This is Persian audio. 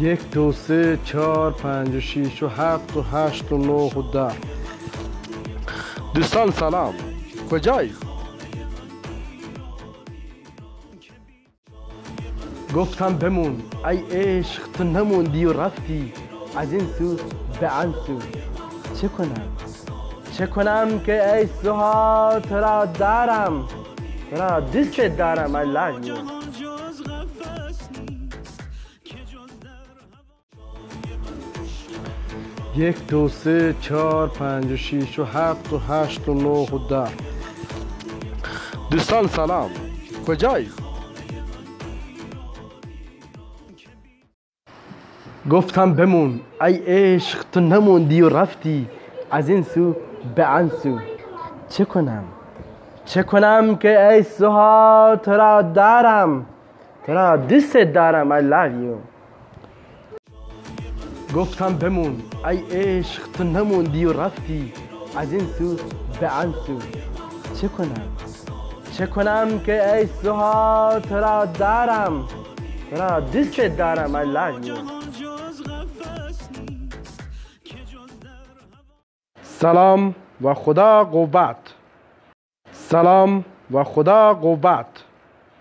یک دو سه چهار پنج و شیش و هفت و هشت و نه و ده. دوستان سلام. کجایی؟ گفتم بمون. ای عشق تو نموندی و رفتی. از این سو به آن سو. چه کنم؟ چه کنم که ای سوها تو را دارم. تو را دوست دارم I love you یک دو سه چهار پنج و شیش و هفت و هشت و نه و ده. دوستان سلام. کجایی؟ گفتم بمون. ای عشق تو نموندی و رفتی. از این سو به آن سو. چه کنم؟ چه کنم که ای سوها تو را دارم. تو را دوست دارم I love you. گفتم بمون ای عشق تو نموندی و رفتی. از این سو به آن سو. چه کنم؟ چه کنم که ای سوها تو را دارم. تو را دوست دارم I love سلام و خدا قوت. سلام و خدا قوت.